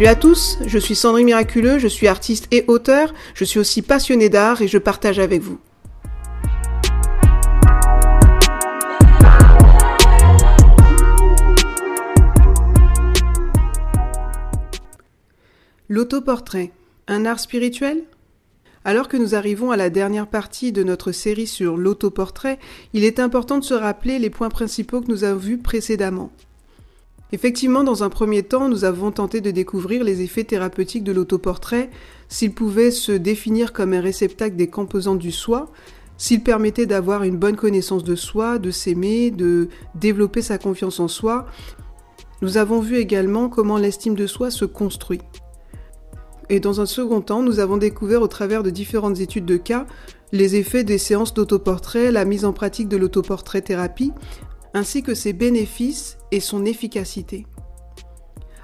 Salut à tous, je suis Sandrine Miraculeux, je suis artiste et auteur, je suis aussi passionné d'art et je partage avec vous. L'autoportrait, un art spirituel? Alors que nous arrivons à la dernière partie de notre série sur l'autoportrait, il est important de se rappeler les points principaux que nous avons vus précédemment. Effectivement, dans un premier temps, nous avons tenté de découvrir les effets thérapeutiques de l'autoportrait, s'il pouvait se définir comme un réceptacle des composantes du soi, s'il permettait d'avoir une bonne connaissance de soi, de s'aimer, de développer sa confiance en soi. Nous avons vu également comment l'estime de soi se construit. Et dans un second temps, nous avons découvert au travers de différentes études de cas les effets des séances d'autoportrait, la mise en pratique de l'autoportrait thérapie, ainsi que ses bénéfices et son efficacité.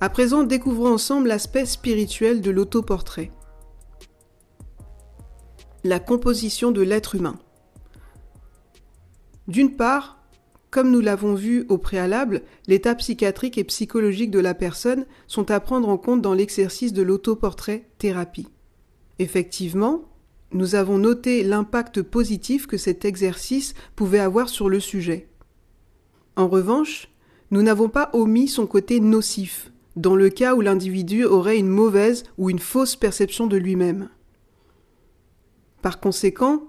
À présent, découvrons ensemble l'aspect spirituel de l'autoportrait. La composition de l'être humain. D'une part, comme nous l'avons vu au préalable, l'état psychiatrique et psychologique de la personne sont à prendre en compte dans l'exercice de l'autoportrait thérapie. Effectivement, nous avons noté l'impact positif que cet exercice pouvait avoir sur le sujet. En revanche, nous n'avons pas omis son côté nocif, dans le cas où l'individu aurait une mauvaise ou une fausse perception de lui-même. Par conséquent,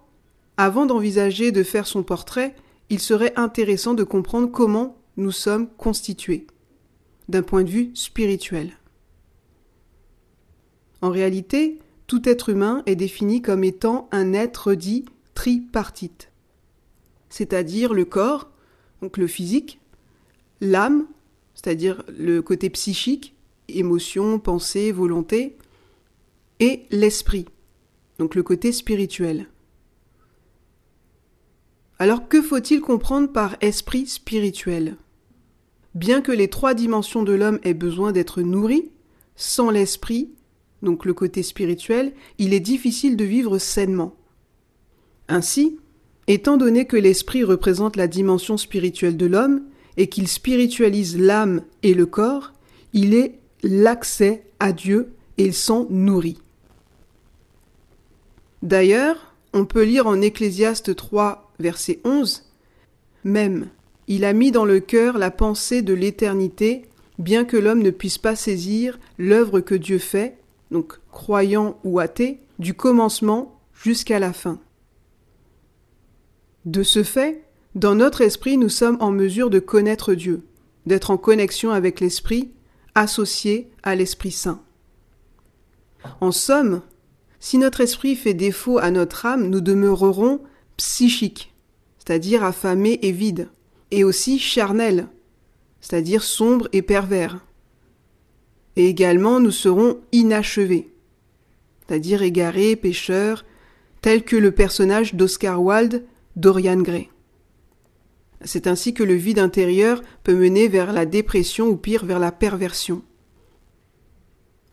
avant d'envisager de faire son portrait, il serait intéressant de comprendre comment nous sommes constitués, d'un point de vue spirituel. En réalité, tout être humain est défini comme étant un être dit tripartite, c'est-à-dire le corps, donc le physique, l'âme, c'est-à-dire le côté psychique, émotion, pensée, volonté, et l'esprit, donc le côté spirituel. Alors que faut-il comprendre par esprit spirituel? Bien que les trois dimensions de l'homme aient besoin d'être nourries, sans l'esprit, donc le côté spirituel, il est difficile de vivre sainement. Ainsi, étant donné que l'esprit représente la dimension spirituelle de l'homme, et qu'il spiritualise l'âme et le corps, il est l'accès à Dieu et il s'en nourrit. D'ailleurs, on peut lire en Ecclésiaste 3, verset 11, Même, il a mis dans le cœur la pensée de l'éternité, bien que l'homme ne puisse pas saisir l'œuvre que Dieu fait, donc croyant ou athée, du commencement jusqu'à la fin. De ce fait, dans notre esprit, nous sommes en mesure de connaître Dieu, d'être en connexion avec l'Esprit, associé à l'Esprit Saint. En somme, si notre esprit fait défaut à notre âme, nous demeurerons psychiques, c'est-à-dire affamés et vides, et aussi charnels, c'est-à-dire sombres et pervers. Et également nous serons inachevés, c'est-à-dire égarés, pécheurs, tels que le personnage d'Oscar Wilde, Dorian Gray. C'est ainsi que le vide intérieur peut mener vers la dépression ou pire vers la perversion.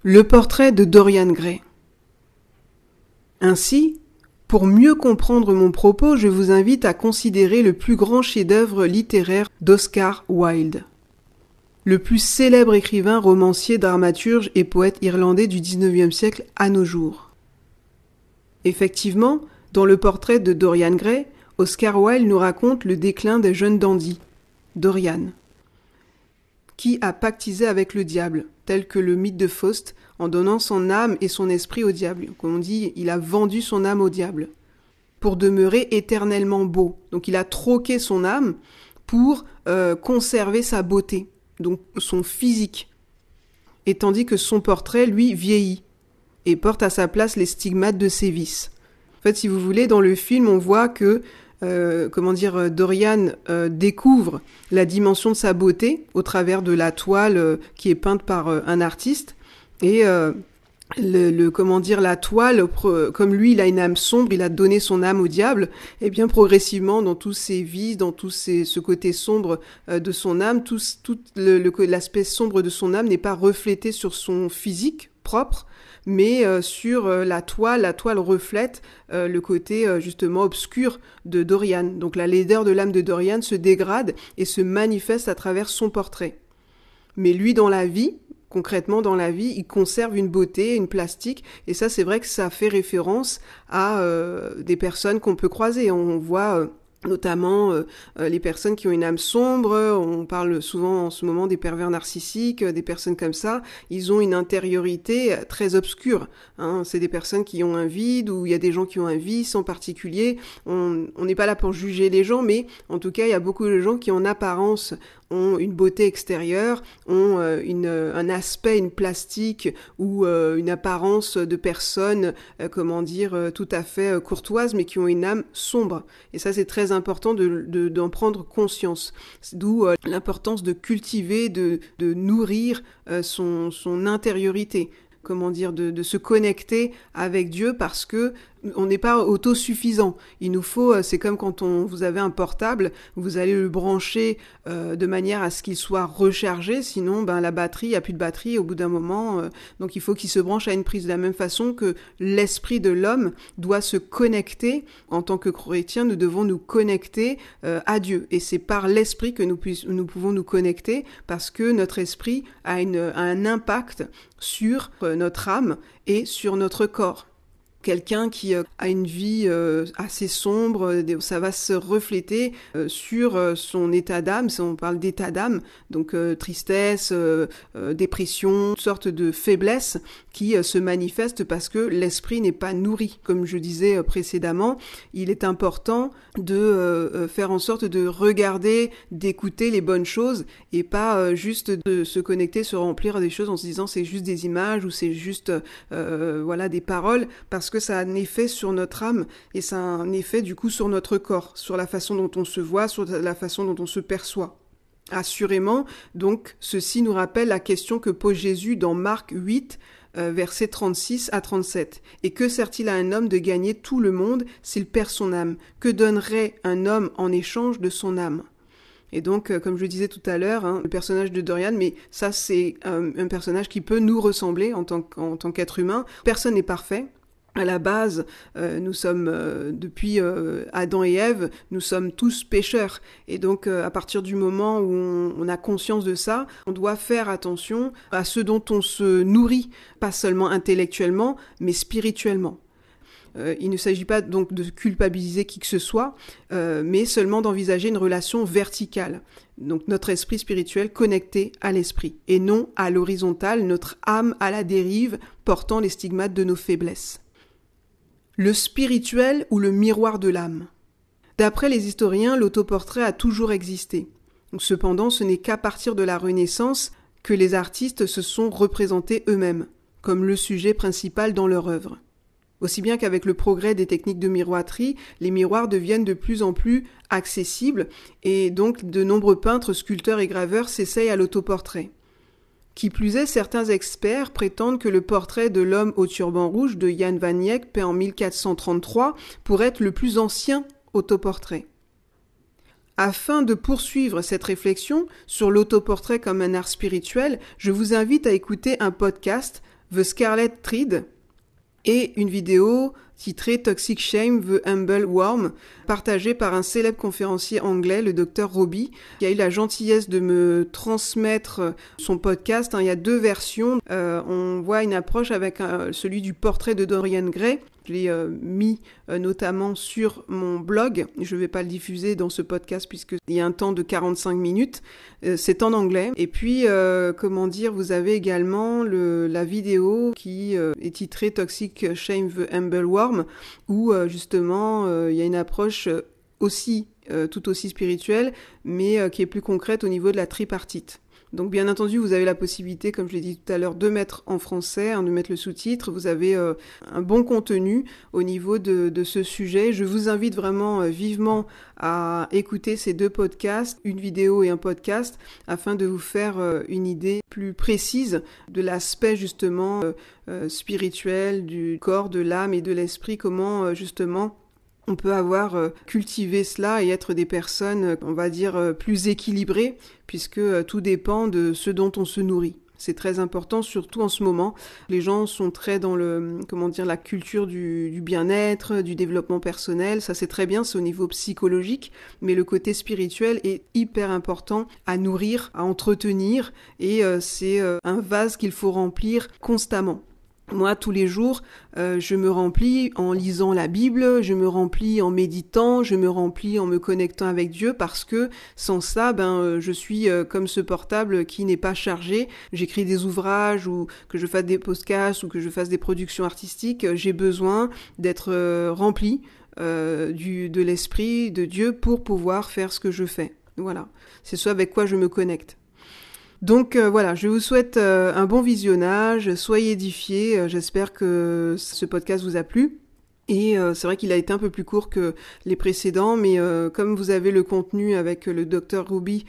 Le portrait de Dorian Gray. Ainsi, pour mieux comprendre mon propos, je vous invite à considérer le plus grand chef-d'œuvre littéraire d'Oscar Wilde. Le plus célèbre écrivain, romancier, dramaturge et poète irlandais du XIXe siècle à nos jours. Effectivement, dans le portrait de Dorian Gray, Oscar Wilde nous raconte le déclin des jeunes dandys, Dorian, qui a pactisé avec le diable, tel que le mythe de Faust, en donnant son âme et son esprit au diable. Comme on dit, il a vendu son âme au diable, pour demeurer éternellement beau. Donc il a troqué son âme pour euh, conserver sa beauté, donc son physique. Et tandis que son portrait, lui, vieillit, et porte à sa place les stigmates de ses vices. En fait, si vous voulez, dans le film, on voit que euh, comment dire, euh, Dorian euh, découvre la dimension de sa beauté au travers de la toile qui est peinte par un artiste. Et le, comment dire la toile comme lui il a une âme sombre il a donné son âme au diable et bien progressivement dans tous ses vices dans tout ces, ce côté sombre de son âme tout, tout l'aspect sombre de son âme n'est pas reflété sur son physique propre mais euh, sur euh, la toile, la toile reflète euh, le côté justement obscur de Dorian. Donc la laideur de l'âme de Dorian se dégrade et se manifeste à travers son portrait. Mais lui, dans la vie, concrètement dans la vie, ils conservent une beauté, une plastique, et ça c'est vrai que ça fait référence à des personnes qu'on peut croiser. On voit notamment euh, euh, les personnes qui ont une âme sombre, on parle souvent en ce moment des pervers narcissiques, des personnes comme ça, ils ont une intériorité très obscure. Hein. C'est des personnes qui ont un vide, ou il y a des gens qui ont un vice en particulier. On n'est pas là pour juger les gens, mais en tout cas, il y a beaucoup de gens qui en apparence ont une beauté extérieure, ont euh, une, un aspect, une plastique ou euh, une apparence de personnes, euh, comment dire, tout à fait courtoises, mais qui ont une âme sombre. Et ça, c'est très important d'en de, prendre conscience. D'où l'importance de cultiver, de, de nourrir son, son intériorité comment dire, de, de, se connecter avec Dieu parce que on n'est pas autosuffisant. Il nous faut, euh, c'est comme quand on, vous avez un portable, vous allez le brancher euh, de manière à ce qu'il soit rechargé, sinon ben, la batterie, il n'y a plus de batterie au bout d'un moment. Euh, donc il faut qu'il se branche à une prise de la même façon que l'esprit de l'homme doit se connecter. En tant que chrétien, nous devons nous connecter à Dieu. Et c'est par l'esprit que nous, pouvons nous connecter parce que notre esprit a un impact sur notre âme et sur notre corps quelqu'un qui euh, a une vie euh, assez sombre, euh, ça va se refléter sur son état d'âme, si on parle d'état d'âme, donc tristesse, dépression, une sorte de faiblesse qui se manifeste parce que l'esprit n'est pas nourri. Comme je disais précédemment, il est important de faire en sorte de regarder, d'écouter les bonnes choses et pas juste de se connecter, se remplir des choses en se disant c'est juste des images ou c'est juste voilà des paroles parce que ça a un effet sur notre âme et ça a un effet du coup sur notre corps, sur la façon dont on se voit, sur la façon dont on se perçoit. Assurément, donc, ceci nous rappelle la question que pose Jésus dans Marc 8, euh, versets 36 à 37. Et que sert-il à un homme de gagner tout le monde s'il perd son âme? Que donnerait un homme en échange de son âme? Et donc, euh, comme je disais tout à l'heure, hein, le personnage de Dorian, mais ça c'est un personnage qui peut nous ressembler en tant qu'être humain. Personne n'est parfait à la base, euh, nous sommes, euh, depuis euh, Adam et Ève, nous sommes tous pécheurs. Et donc, à partir du moment où on, a conscience de ça, on doit faire attention à ce dont on se nourrit, pas seulement intellectuellement, mais spirituellement. il ne s'agit pas donc de culpabiliser qui que ce soit, mais seulement d'envisager une relation verticale. Donc notre esprit spirituel connecté à l'esprit, et non à l'horizontale, notre âme à la dérive, portant les stigmates de nos faiblesses le spirituel ou le miroir de l'âme. D'après les historiens, l'autoportrait a toujours existé. Cependant, ce n'est qu'à partir de la Renaissance que les artistes se sont représentés eux-mêmes, comme le sujet principal dans leur œuvre. Aussi bien qu'avec le progrès des techniques de miroiterie, les miroirs deviennent de plus en plus accessibles et donc de nombreux peintres, sculpteurs et graveurs s'essayent à l'autoportrait. Qui plus est, certains experts prétendent que le portrait de l'homme au turban rouge de Jan van Eyck, peint en 1433, pourrait être le plus ancien autoportrait. Afin de poursuivre cette réflexion sur l'autoportrait comme un art spirituel, je vous invite à écouter un podcast, The Scarlet Thread, et une vidéo titrée Toxic Shame, The Humble Worm, partagée par un célèbre conférencier anglais, le docteur Robbie, qui a eu la gentillesse de me transmettre son podcast. Hein. Il y a deux versions. Euh, on voit une approche avec euh, celui du portrait de Dorian Gray, l'ai euh, mis euh, notamment sur mon blog. Je ne vais pas le diffuser dans ce podcast puisqu'il y a un temps de 45 minutes. Euh, c'est en anglais. Et puis, comment dire, vous avez également le, la vidéo qui est titrée Toxic Shame the Humble Worm, où justement il y a une approche aussi tout aussi spirituelle, mais qui est plus concrète au niveau de la tripartite. Donc bien entendu, vous avez la possibilité, comme je l'ai dit tout à l'heure, de mettre en français, hein, de mettre le sous-titre. Vous avez euh, un bon contenu au niveau de, ce sujet. Je vous invite vraiment euh, vivement à écouter ces deux podcasts, une vidéo et un podcast, afin de vous faire euh, une idée plus précise de l'aspect justement spirituel du corps, de l'âme et de l'esprit, comment justement on peut avoir euh, cultivé cela et être des personnes, euh, on va dire, euh, plus équilibrées, puisque tout dépend de ce dont on se nourrit. C'est très important, surtout en ce moment. Les gens sont très dans le, comment dire, la culture du, bien-être, du développement personnel. Ça, c'est très bien, c'est au niveau psychologique, mais le côté spirituel est hyper important à nourrir, à entretenir, et c'est un vase qu'il faut remplir constamment. Moi, tous les jours, euh, je me remplis en lisant la Bible, je me remplis en méditant, je me remplis en me connectant avec Dieu parce que sans ça, ben, euh, je suis euh, comme ce portable qui n'est pas chargé. J'écris des ouvrages ou que je fasse des podcasts ou que je fasse des productions artistiques. J'ai besoin d'être rempli du, de l'esprit de Dieu pour pouvoir faire ce que je fais. Voilà. C'est ce avec quoi je me connecte. Donc euh, voilà, je vous souhaite euh, un bon visionnage, soyez édifiés, euh, j'espère que ce podcast vous a plu. Et c'est vrai qu'il a été un peu plus court que les précédents, mais comme vous avez le contenu avec le docteur Ruby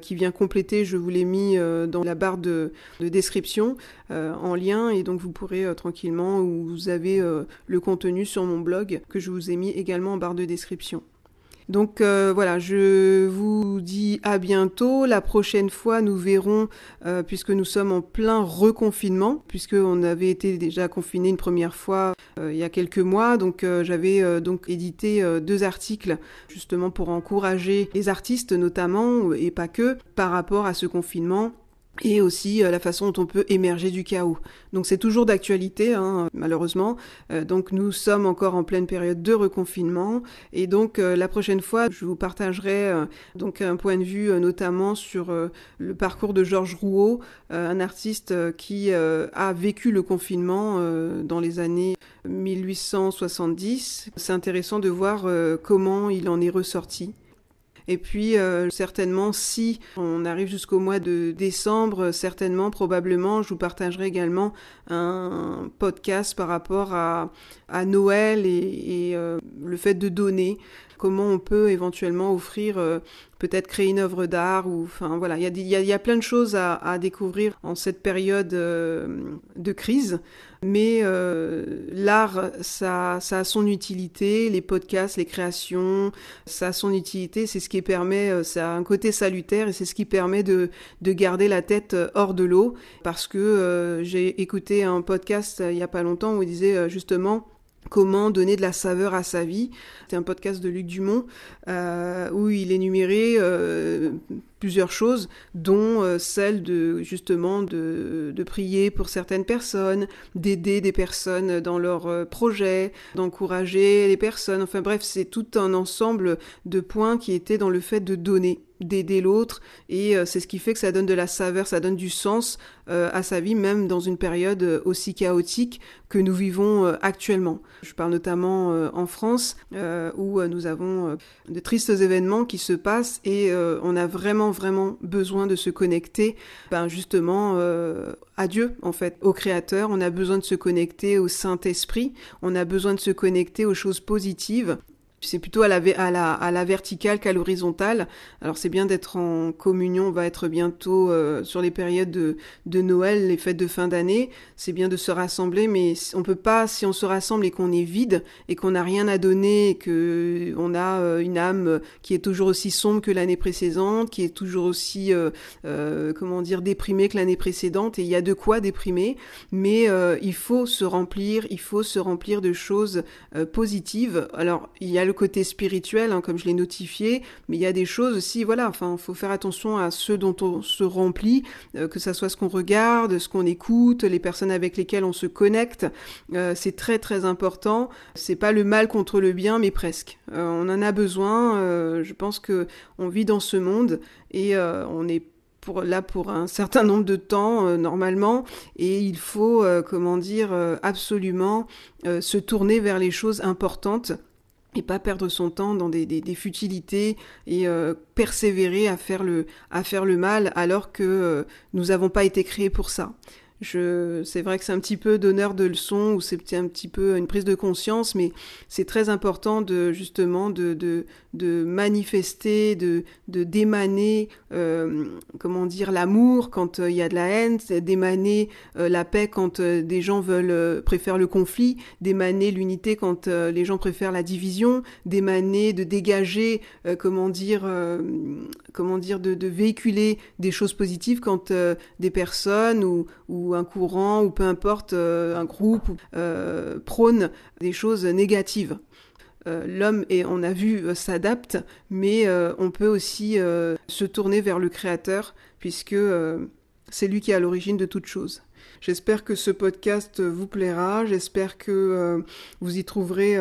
qui vient compléter, je vous l'ai mis dans la barre de, de description en lien, et donc vous pourrez tranquillement, ou vous avez le contenu sur mon blog que je vous ai mis également en barre de description. Donc euh, voilà, je vous dis à bientôt. La prochaine fois, nous verrons, euh, puisque nous sommes en plein reconfinement, puisqu'on avait été déjà confiné une première fois euh, il y a quelques mois. Donc j'avais donc édité deux articles justement pour encourager les artistes notamment, et pas que, par rapport à ce confinement et aussi euh, la façon dont on peut émerger du chaos. Donc c'est toujours d'actualité, hein, malheureusement. Euh, donc nous sommes encore en pleine période de reconfinement, et donc euh, la prochaine fois, je vous partagerai donc un point de vue notamment sur le parcours de Georges Rouault, un artiste qui a vécu le confinement dans les années 1870. C'est intéressant de voir comment il en est ressorti. Et puis euh, certainement, si on arrive jusqu'au mois de décembre, certainement, probablement, je vous partagerai également un podcast par rapport à, Noël et, euh, le fait de donner comment on peut éventuellement offrir, euh, peut-être créer une œuvre d'art, ou enfin voilà, il y a, plein de choses à, découvrir en cette période de crise. Mais euh, l'art, ça, ça a son utilité, les podcasts, les créations, ça a son utilité, c'est ce qui permet, ça a un côté salutaire et c'est ce qui permet de, de garder la tête hors de l'eau. Parce que j'ai écouté un podcast il y a pas longtemps où il disait justement Comment donner de la saveur à sa vie. C'est un podcast de Luc Dumont euh, où il énumérait euh, plusieurs choses, dont euh, celle de justement de, de, prier pour certaines personnes, d'aider des personnes dans leurs projets, d'encourager les personnes. Enfin bref, c'est tout un ensemble de points qui étaient dans le fait de donner d'aider l'autre et euh, c'est ce qui fait que ça donne de la saveur, ça donne du sens à sa vie même dans une période aussi chaotique que nous vivons actuellement. Je parle notamment en France où nous avons de tristes événements qui se passent et on a vraiment vraiment, besoin de se connecter, ben justement, euh, à Dieu, en fait, au Créateur. On a besoin de se connecter au Saint-Esprit. On a besoin de se connecter aux choses positives c'est plutôt à la, à la, à la verticale qu'à l'horizontale. Alors c'est bien d'être en communion, on va être bientôt euh, sur les périodes de, de, Noël, les fêtes de fin d'année. C'est bien de se rassembler, mais on peut pas, si on se rassemble et qu'on est vide et qu'on n'a rien à donner, et que on a euh, une âme qui est toujours aussi sombre que l'année précédente, qui est toujours aussi, euh, comment dire, déprimée que l'année précédente, et il y a de quoi déprimer, mais il faut se remplir, il faut se remplir de choses positives. Alors il y a le côté spirituel, hein, comme je l'ai notifié, mais il y a des choses aussi, voilà, enfin, faut faire attention à ceux dont on se remplit, euh, que ça soit ce qu'on regarde, ce qu'on écoute, les personnes avec lesquelles on se connecte. Euh, c'est très très important. C'est pas le mal contre le bien, mais presque. Euh, on en a besoin. je pense que on vit dans ce monde et on est pour, là pour un certain nombre de temps normalement et il faut comment dire absolument se tourner vers les choses importantes et pas perdre son temps dans des, futilités et euh, persévérer à faire le à faire le mal alors que euh, nous n'avons pas été créés pour ça. Je, c'est vrai que c'est un petit peu donneur de leçons ou c'est un petit peu une prise de conscience, mais c'est très important de justement de, de, de manifester, de, de d'émaner, euh, comment dire, l'amour quand euh, il y a de la haine, d'émaner euh, la paix quand euh, des gens veulent préfèrent le conflit, d'émaner l'unité quand les gens préfèrent la division, d'émaner, de dégager, comment dire, comment dire, de, de, véhiculer des choses positives quand des personnes ou, ou un courant ou peu importe euh, un groupe euh, prône des choses négatives. Euh, l'homme, et on a vu, s'adapte, mais on peut aussi se tourner vers le Créateur, puisque c'est lui qui est à l'origine de toute chose. J'espère que ce podcast vous plaira, j'espère que vous y trouverez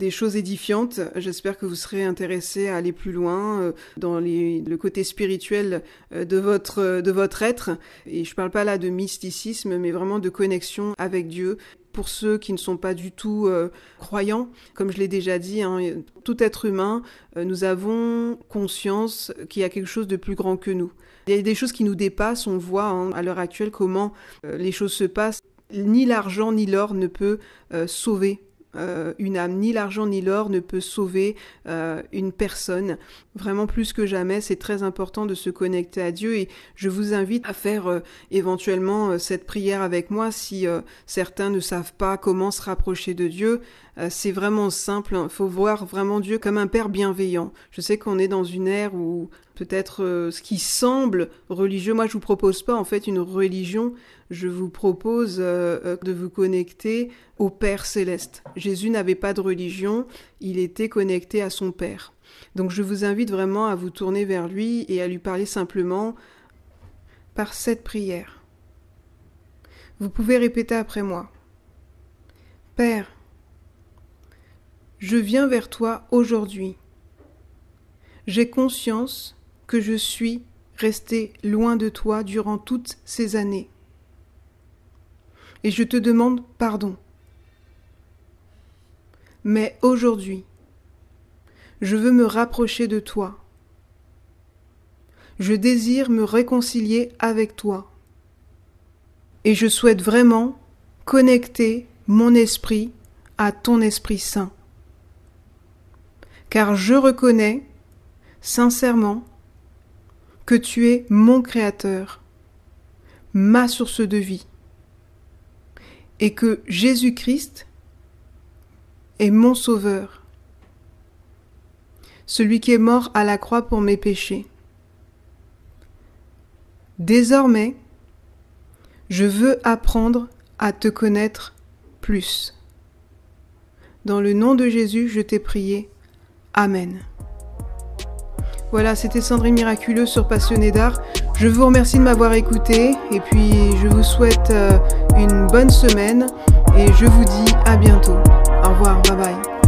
des choses édifiantes. J'espère que vous serez intéressé à aller plus loin euh, dans le côté spirituel euh, de votre, de votre être. Et je parle pas là de mysticisme, mais vraiment de connexion avec Dieu. Pour ceux qui ne sont pas du tout euh, croyants, comme je l'ai déjà dit, hein, tout être humain, nous avons conscience qu'il y a quelque chose de plus grand que nous. Il y a des choses qui nous dépassent, on voit hein, à l'heure actuelle comment les choses se passent. Ni l'argent ni l'or ne peut sauver euh, une âme, ni l'argent ni l'or ne peut sauver euh, une personne. Vraiment plus que jamais, c'est très important de se connecter à Dieu et je vous invite à faire euh, éventuellement cette prière avec moi si certains ne savent pas comment se rapprocher de Dieu. C'est vraiment simple, il hein. faut voir vraiment Dieu comme un Père bienveillant. Je sais qu'on est dans une ère où peut-être euh, ce qui semble religieux. Moi, je vous propose pas en fait une religion. Je vous propose euh, euh, de vous connecter au Père céleste. Jésus n'avait pas de religion, il était connecté à son Père. Donc, je vous invite vraiment à vous tourner vers lui et à lui parler simplement par cette prière. Vous pouvez répéter après moi. Père, je viens vers toi aujourd'hui. J'ai conscience que je suis resté loin de toi durant toutes ces années. Et je te demande pardon. Mais aujourd'hui, je veux me rapprocher de toi. Je désire me réconcilier avec toi. Et je souhaite vraiment connecter mon esprit à ton Esprit Saint. Car je reconnais sincèrement que tu es mon Créateur, ma source de vie, et que Jésus-Christ est mon Sauveur, celui qui est mort à la croix pour mes péchés. Désormais, je veux apprendre à te connaître plus. Dans le nom de Jésus, je t'ai prié. Amen. Voilà, c'était Sandrine Miraculeux sur Passionné d'art. Je vous remercie de m'avoir écouté et puis je vous souhaite euh, une bonne semaine et je vous dis à bientôt. Au revoir, bye bye.